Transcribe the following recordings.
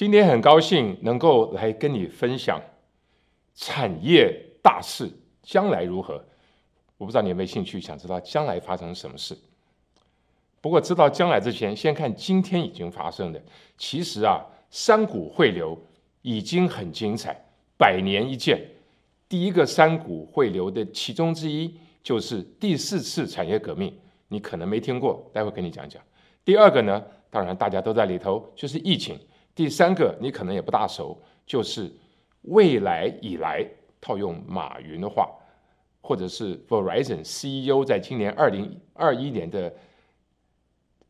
今天很高兴能够来跟你分享产业大事，将来如何？我不知道你有没有兴趣，想知道将来发生什么事。不过知道将来之前，先看今天已经发生的。其实啊，山谷汇流已经很精彩，百年一见。第一个山谷汇流的其中之一，就是第四次产业革命。你可能没听过，待会跟你讲讲。第二个呢，当然大家都在里头，就是疫情。第三个你可能也不大熟，就是未来以来，套用马云的话。或者是 Verizon CEO 在今年二零二一年的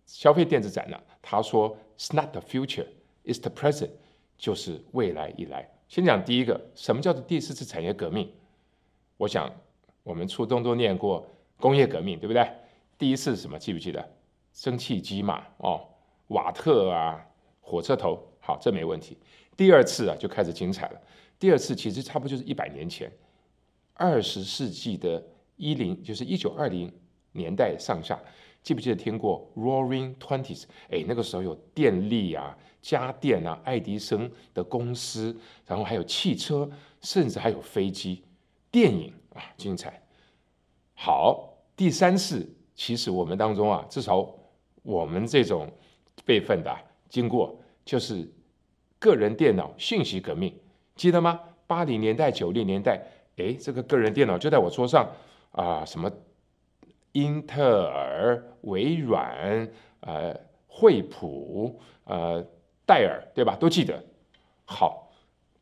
消费电子展呢，他说：“It's not the future, it's the present。”就是未来以来。先讲第一个，什么叫做第四次产业革命？我想我们初中都念过工业革命，对不对？第一次是什么？记不记得？蒸汽机嘛，哦，瓦特啊，火车头。好，这没问题。第二次啊，就开始精彩了。第二次其实差不多就是一百年前。二十世纪的一零，就是一九二零年代上下，记不记得听过 Roaring Twenties？哎，那个时候有电力啊、家电啊、爱迪生的公司，然后还有汽车，甚至还有飞机、电影啊，精彩。好，第三次，其实我们当中啊，至少我们这种辈分的、经过就是个人电脑信息革命，记得吗？八零年代、九零年代。哎，这个个人电脑就在我桌上啊，什么英特尔、微软、呃、惠普、呃、戴尔，对吧？都记得。好，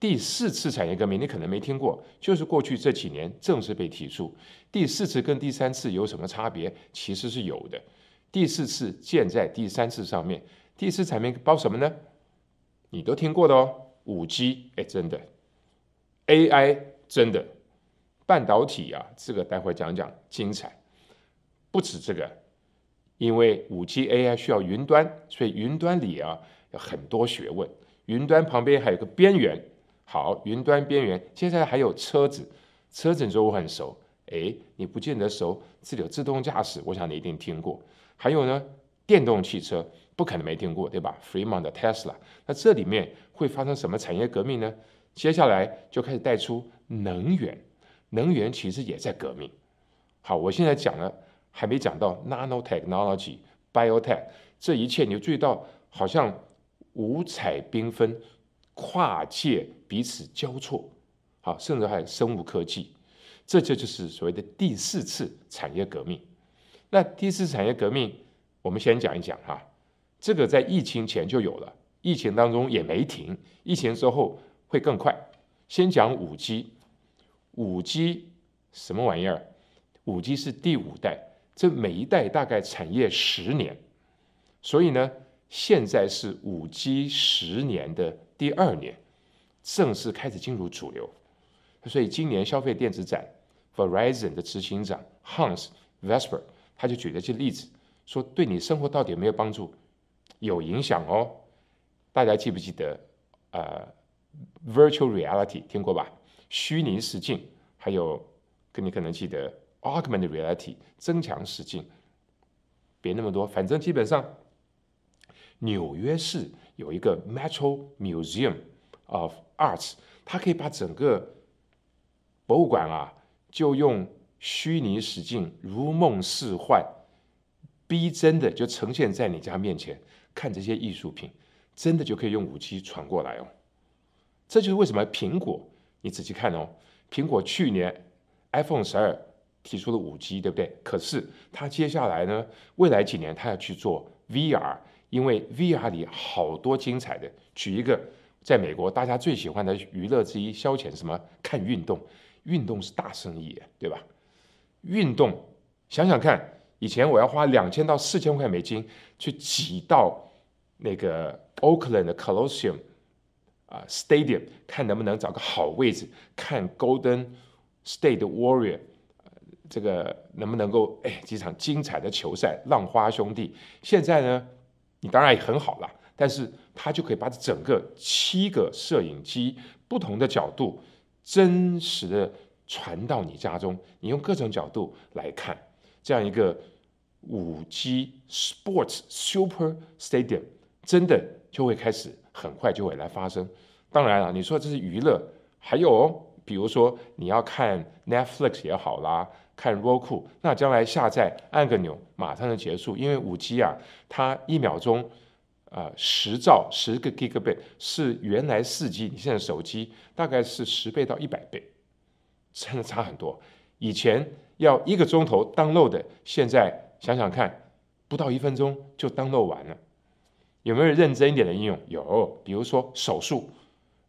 第四次产业革命你可能没听过，就是过去这几年正式被提出。第四次跟第三次有什么差别？其实是有的。第四次建在第三次上面。第四次产业包什么呢？你都听过的哦，五 G，哎，真的，AI，真的。半导体啊，这个待会讲讲精彩。不止这个，因为五 G AI 需要云端，所以云端里啊有很多学问。云端旁边还有个边缘，好，云端边缘。接下来还有车子，车子你说我很熟，哎，你不见得熟。这里有自动驾驶，我想你一定听过。还有呢，电动汽车不可能没听过，对吧？Fremont 的 Tesla，那这里面会发生什么产业革命呢？接下来就开始带出能源。能源其实也在革命。好，我现在讲了，还没讲到 nanotechnology、biotech，这一切你就注意到，好像五彩缤纷、跨界彼此交错，好，甚至还有生物科技，这就就是所谓的第四次产业革命。那第四次产业革命，我们先讲一讲哈，这个在疫情前就有了，疫情当中也没停，疫情之后会更快。先讲五 G。五 G 什么玩意儿？五 G 是第五代，这每一代大概产业十年，所以呢，现在是五 G 十年的第二年，正式开始进入主流。所以今年消费电子展，Verizon 的执行长 Hans Vesper 他就举了这例子，说对你生活到底有没有帮助？有影响哦。大家记不记得？呃，Virtual Reality 听过吧？虚拟实境，还有跟你可能记得 augmented reality 增强实境，别那么多，反正基本上，纽约市有一个 Metro Museum of Arts，它可以把整个博物馆啊，就用虚拟实境如梦似幻，逼真的就呈现在你家面前，看这些艺术品，真的就可以用五 G 传过来哦。这就是为什么苹果。你仔细看哦，苹果去年 iPhone 十二提出了五 G，对不对？可是它接下来呢，未来几年它要去做 VR，因为 VR 里好多精彩的。举一个，在美国大家最喜欢的娱乐之一，消遣什么？看运动，运动是大生意，对吧？运动，想想看，以前我要花两千到四千块美金去挤到那个 Oakland 的 Colosseum。啊，Stadium 看能不能找个好位置看 Golden State Warrior，这个能不能够哎几场精彩的球赛？浪花兄弟现在呢，你当然也很好了，但是他就可以把整个七个摄影机不同的角度真实的传到你家中，你用各种角度来看这样一个五 G Sports Super Stadium，真的就会开始。很快就会来发生。当然了，你说这是娱乐，还有哦，比如说你要看 Netflix 也好啦，看 Roku，那将来下载按个钮，马上就结束，因为五 G 啊，它一秒钟啊十兆十个 Gigabit 是原来四 G，你现在手机大概是十倍到一百倍，真的差很多。以前要一个钟头 download 的，现在想想看，不到一分钟就 download 完了。有没有认真一点的应用？有，比如说手术。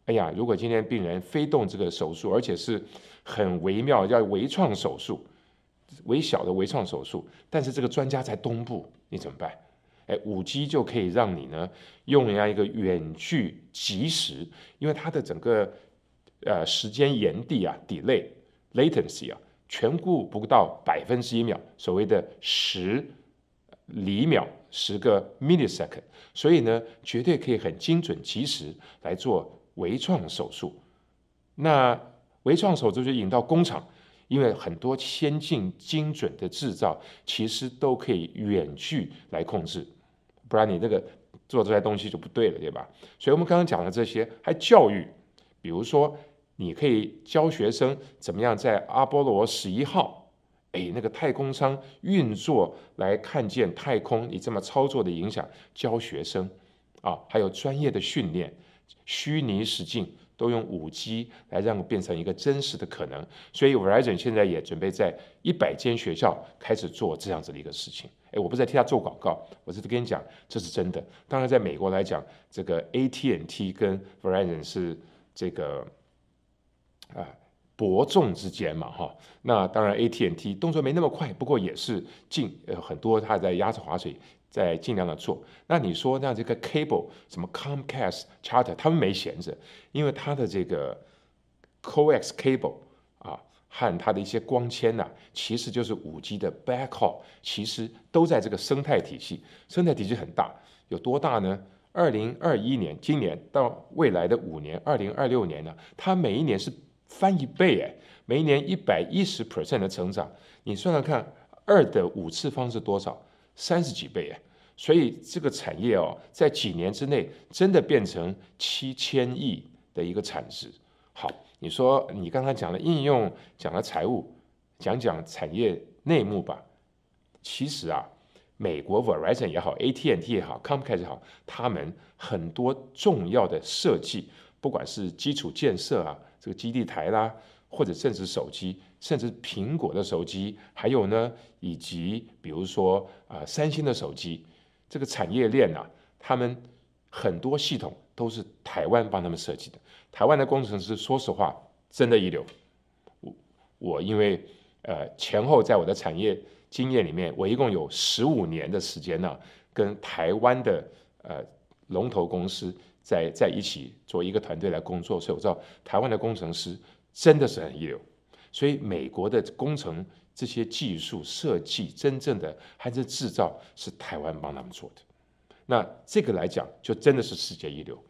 哎呀，如果今天病人非动这个手术，而且是很微妙，叫微创手术，微小的微创手术，但是这个专家在东部，你怎么办？哎，五 G 就可以让你呢用人家一个远距即时，因为它的整个呃时间延递啊，delay latency 啊，全顾不到百分之一秒，所谓的十厘秒，十个 millisecond，所以呢，绝对可以很精准及时来做。微创手术，那微创手术就引到工厂，因为很多先进精准的制造其实都可以远距来控制，不然你那个做出来东西就不对了，对吧？所以我们刚刚讲的这些，还教育，比如说你可以教学生怎么样在阿波罗十一号，哎，那个太空舱运作来看见太空你这么操作的影响，教学生啊，还有专业的训练。虚拟实境都用五 G 来让变成一个真实的可能，所以 Verizon 现在也准备在一百间学校开始做这样子的一个事情。诶，我不是在替他做广告，我是跟你讲，这是真的。当然，在美国来讲，这个 AT&T 跟 Verizon 是这个啊伯仲之间嘛，哈。那当然 AT&T 动作没那么快，不过也是进呃很多他在鸭子划水。在尽量的做，那你说那这个 cable 什么 Comcast、Charter，他们没闲着，因为它的这个 coax cable 啊和它的一些光纤呐、其实就是五 G 的 backhaul，其实都在这个生态体系，生态体系很大，有多大呢？二零二一年，今年到未来的五年，二零二六年呢，它每一年是翻一倍哎，每一年一百一十 percent 的成长，你算算看，二的五次方是多少？三十几倍哎，所以这个产业哦，在几年之内真的变成七千亿的一个产值。好，你说你刚刚讲了应用，讲了财务，讲讲产业内幕吧。其实啊，美国 Verizon 也好，AT&T 也好，Comcast 也好，他们很多重要的设计，不管是基础建设啊，这个基地台啦。或者甚至手机，甚至苹果的手机，还有呢，以及比如说啊、呃，三星的手机，这个产业链啊，他们很多系统都是台湾帮他们设计的。台湾的工程师，说实话，真的一流。我我因为呃前后在我的产业经验里面，我一共有十五年的时间呢、跟台湾的呃龙头公司在在一起做一个团队来工作，所以我知道台湾的工程师。真的是很一流，所以美国的工程这些技术设计，真正的还是制造是台湾帮他们做的。那这个来讲，就真的是世界一流。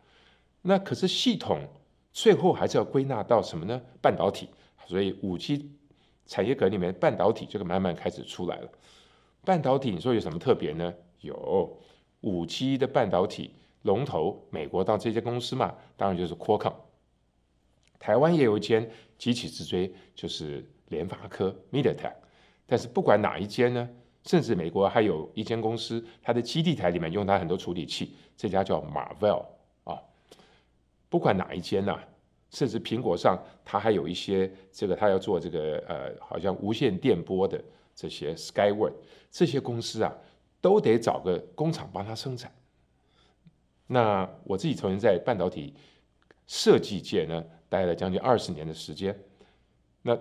那可是系统最后还是要归纳到什么呢？半导体。所以五 G 产业革里面，半导体这个慢慢开始出来了。半导体你说有什么特别呢？有五 G 的半导体龙头，美国到这些公司嘛，当然就是 Qualcomm。台湾也有一间急起直追，就是联发科 （MediaTek）。但是不管哪一间呢，甚至美国还有一间公司，它的基地台里面用它很多处理器，这家叫 Marvell 啊。不管哪一间呐、啊，甚至苹果上它还有一些这个，它要做这个呃，好像无线电波的这些 Skyward 这些公司啊，都得找个工厂帮它生产。那我自己曾经在半导体设计界呢。待了将近二十年的时间，那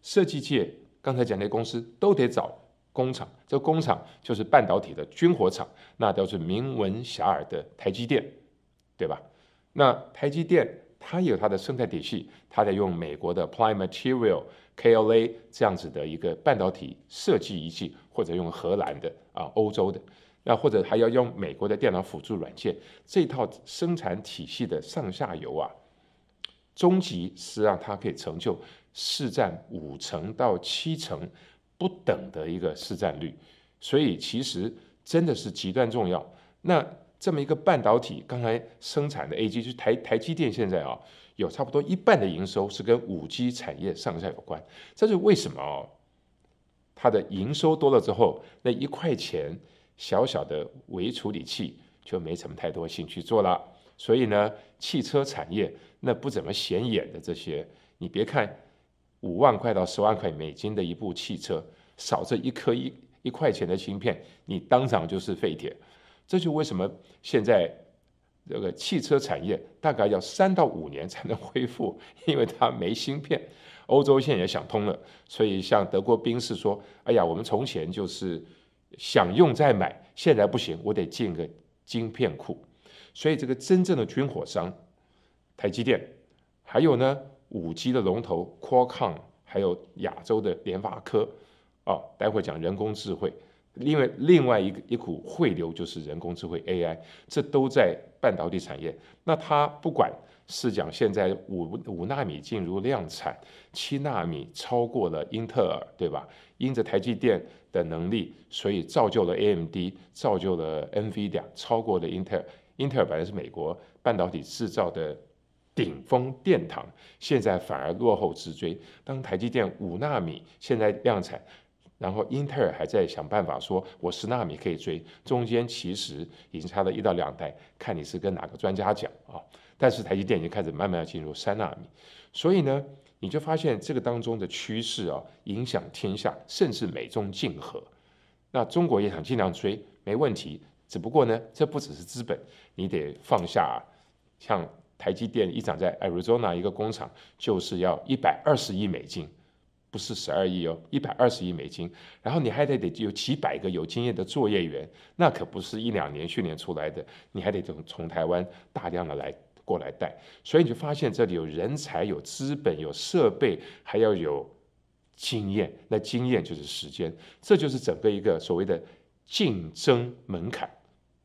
设计界刚才讲那公司都得找工厂，这工厂就是半导体的军火厂，那都是名闻遐迩的台积电，对吧？那台积电它有它的生态体系，它在用美国的 Applied Material KLA 这样子的一个半导体设计仪器，或者用荷兰的啊欧洲的，那或者还要用美国的电脑辅助软件，这套生产体系的上下游啊。终极是让它可以成就市占五成到七成不等的一个市占率，所以其实真的是极端重要。那这么一个半导体，刚才生产的 A G 就是台台积电现在啊，有差不多一半的营收是跟五 G 产业上下有关。这是为什么哦？它的营收多了之后，那一块钱小小的微处理器就没什么太多兴趣做了。所以呢，汽车产业那不怎么显眼的这些，你别看五万块到十万块美金的一部汽车，少这一颗一一块钱的芯片，你当场就是废铁。这就为什么现在这个汽车产业大概要三到五年才能恢复，因为它没芯片。欧洲现在也想通了，所以像德国宾士说：“哎呀，我们从前就是想用再买，现在不行，我得建个晶片库。”所以，这个真正的军火商，台积电，还有呢，五 G 的龙头 Qualcomm，还有亚洲的联发科，哦，待会讲人工智慧，另外另外一个一股汇流就是人工智慧 AI，这都在半导体产业。那它不管是讲现在五五纳米进入量产，七纳米超过了英特尔，对吧？因着台积电的能力，所以造就了 AMD，造就了 NVIDIA，超过了英特尔。英特尔本来是美国半导体制造的顶峰殿堂，现在反而落后直追。当台积电五纳米现在量产，然后英特尔还在想办法说，我十纳米可以追，中间其实已经差了一到两代，看你是跟哪个专家讲啊。但是台积电已经开始慢慢要进入三纳米，所以呢，你就发现这个当中的趋势啊，影响天下，甚至美中竞合。那中国也想尽量追，没问题。只不过呢，这不只是资本，你得放下。像台积电一长在 Arizona 一个工厂，就是要一百二十亿美金，不是十二亿哦，一百二十亿美金。然后你还得得有几百个有经验的作业员，那可不是一两年训练出来的，你还得从从台湾大量的来过来带。所以你就发现这里有人才、有资本、有设备，还要有经验。那经验就是时间，这就是整个一个所谓的竞争门槛。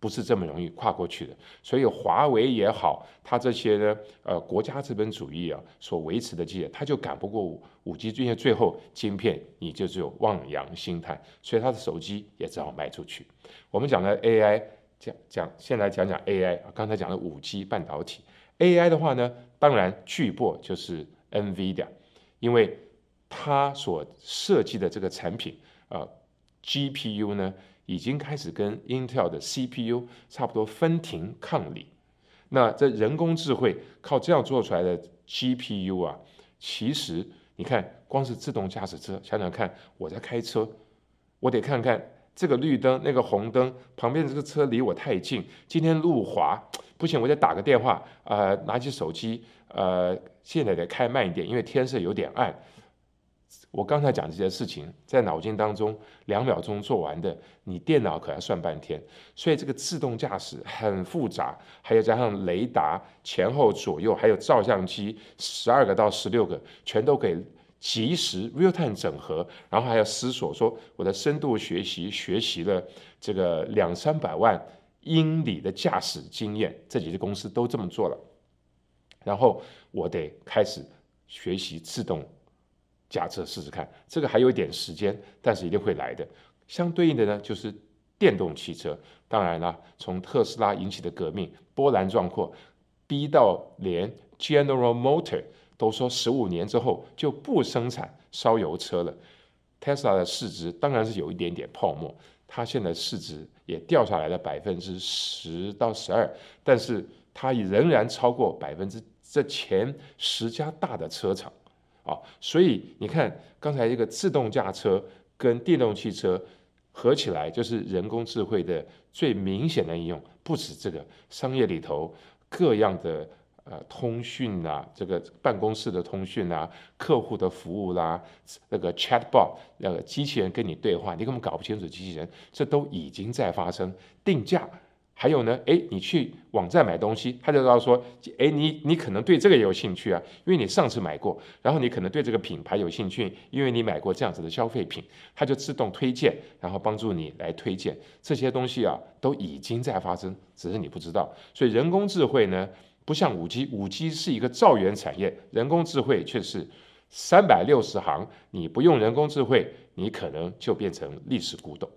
不是这么容易跨过去的，所以华为也好，它这些呢，呃，国家资本主义啊所维持的基业，它就赶不过五五 G，因为最后晶片你就只有望洋兴叹，所以它的手机也只好卖出去。我们讲的 AI，讲讲，先来讲讲 AI，啊刚才讲了五 G 半导体 AI 的话呢，当然巨擘就是 NVIDIA，因为它所设计的这个产品啊，，GPU 呢。已经开始跟 Intel 的 CPU 差不多分庭抗礼。那这人工智慧靠这样做出来的 GPU 啊，其实你看，光是自动驾驶车，想想看，我在开车，我得看看这个绿灯、那个红灯，旁边这个车离我太近，今天路滑，不行，我得打个电话，呃，拿起手机，呃，现在得开慢一点，因为天色有点暗。我刚才讲这些事情，在脑筋当中两秒钟做完的，你电脑可要算半天。所以这个自动驾驶很复杂，还有加上雷达前后左右，还有照相机十二个到十六个，全都给及时 real time 整合，然后还要思索说，我的深度学习学习了这个两三百万英里的驾驶经验，这几个公司都这么做了，然后我得开始学习自动。驾车试试看，这个还有一点时间，但是一定会来的。相对应的呢，就是电动汽车。当然了，从特斯拉引起的革命波澜壮阔，逼到连 General Motor 都说十五年之后就不生产烧油车了。Tesla 的市值当然是有一点点泡沫，它现在市值也掉下来了百分之十到十二，但是它仍然超过百分之这前十家大的车厂。啊，所以你看，刚才这个自动驾车跟电动汽车合起来，就是人工智慧的最明显的应用。不止这个，商业里头各样的呃通讯啊，这个办公室的通讯啊，客户的服务啦、那个 chatbot 那个机器人跟你对话，你根本搞不清楚机器人，这都已经在发生定价。还有呢，诶，你去网站买东西，他就知道说，诶，你你可能对这个也有兴趣啊，因为你上次买过，然后你可能对这个品牌有兴趣，因为你买过这样子的消费品，它就自动推荐，然后帮助你来推荐这些东西啊，都已经在发生，只是你不知道。所以人工智慧呢，不像五 G，五 G 是一个造元产业，人工智慧却是三百六十行，你不用人工智慧，你可能就变成历史古董。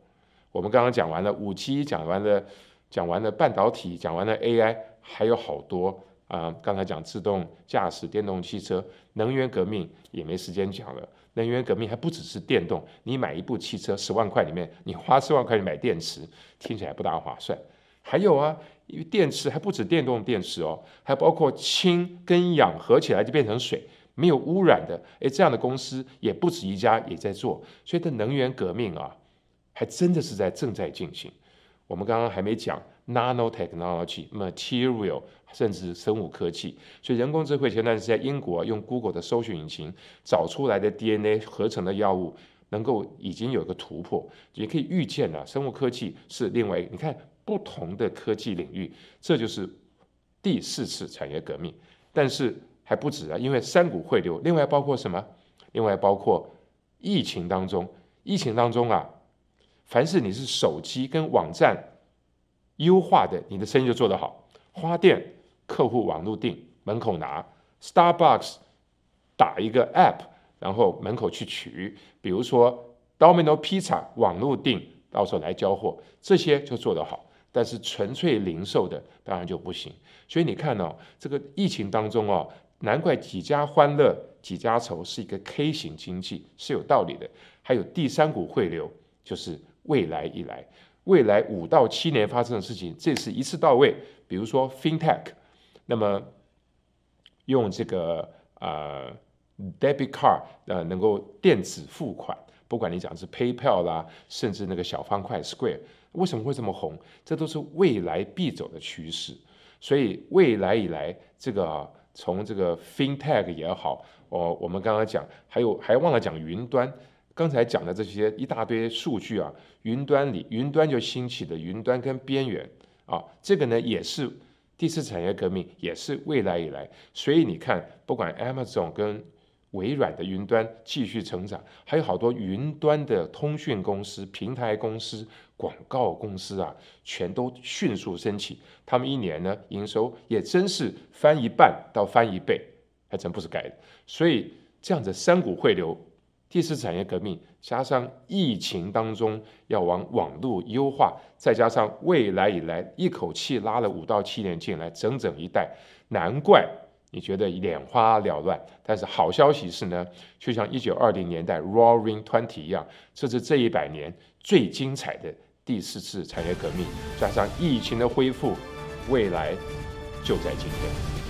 我们刚刚讲完了五 G，讲完了。讲完了半导体，讲完了 AI，还有好多啊、刚才讲自动驾驶、电动汽车、能源革命也没时间讲了。能源革命还不只是电动，你买一部汽车十万块里面，你花四万块钱买电池，听起来不大划算。还有啊，因为电池还不止电动电池哦，还包括氢跟氧合起来就变成水，没有污染的。诶，这样的公司也不止一家也在做，所以这能源革命啊，还真的是在正在进行。我们刚刚还没讲 nanotechnology、material，甚至生物科技。所以人工智慧前段时间在英国用 Google 的搜寻引擎找出来的 DNA 合成的药物，能够已经有一个突破，也可以预见了生物科技是另外，你看。不同的科技领域，这就是第四次产业革命。但是还不止啊，因为三股汇流，另外包括什么？另外包括疫情当中，疫情当中啊，凡是你是手机跟网站优化的，你的生意就做得好。花店客户网络订，门口拿；Starbucks 打一个 App，然后门口去取。比如说 Domino Pizza 网络订，到时候来交货，这些就做得好。但是纯粹零售的当然就不行，所以你看哦，这个疫情当中哦，难怪几家欢乐几家愁是一个 K 型经济是有道理的。还有第三股汇流，就是未来一来，未来五到七年发生的事情，这是一次到位。比如说 FinTech，那么用这个呃 Debit Card 呃能够电子付款，不管你讲的是 PayPal 啦，甚至那个小方块 Square。为什么会这么红？这都是未来必走的趋势。所以未来以来，这个啊，从这个 FinTech 也好，哦，我们刚刚讲，还有还忘了讲云端。刚才讲的这些一大堆数据啊，云端里，云端就兴起的云端跟边缘啊，这个呢也是第四产业革命，也是未来以来。所以你看，不管 Amazon 跟微软的云端继续成长，还有好多云端的通讯公司、平台公司、广告公司啊，全都迅速升起。他们一年呢，营收也真是翻一半到翻一倍，还真不是盖的。所以这样子三股汇流，第四产业革命，加上疫情当中要往网络优化，再加上未来以来一口气拉了五到七年进来，整整一代，难怪。你觉得眼花缭乱，但是好消息是呢，就像一九二零年代 Roaring Twenty 一样，这是这一百年最精彩的第四次产业革命，加上疫情的恢复，未来就在今天。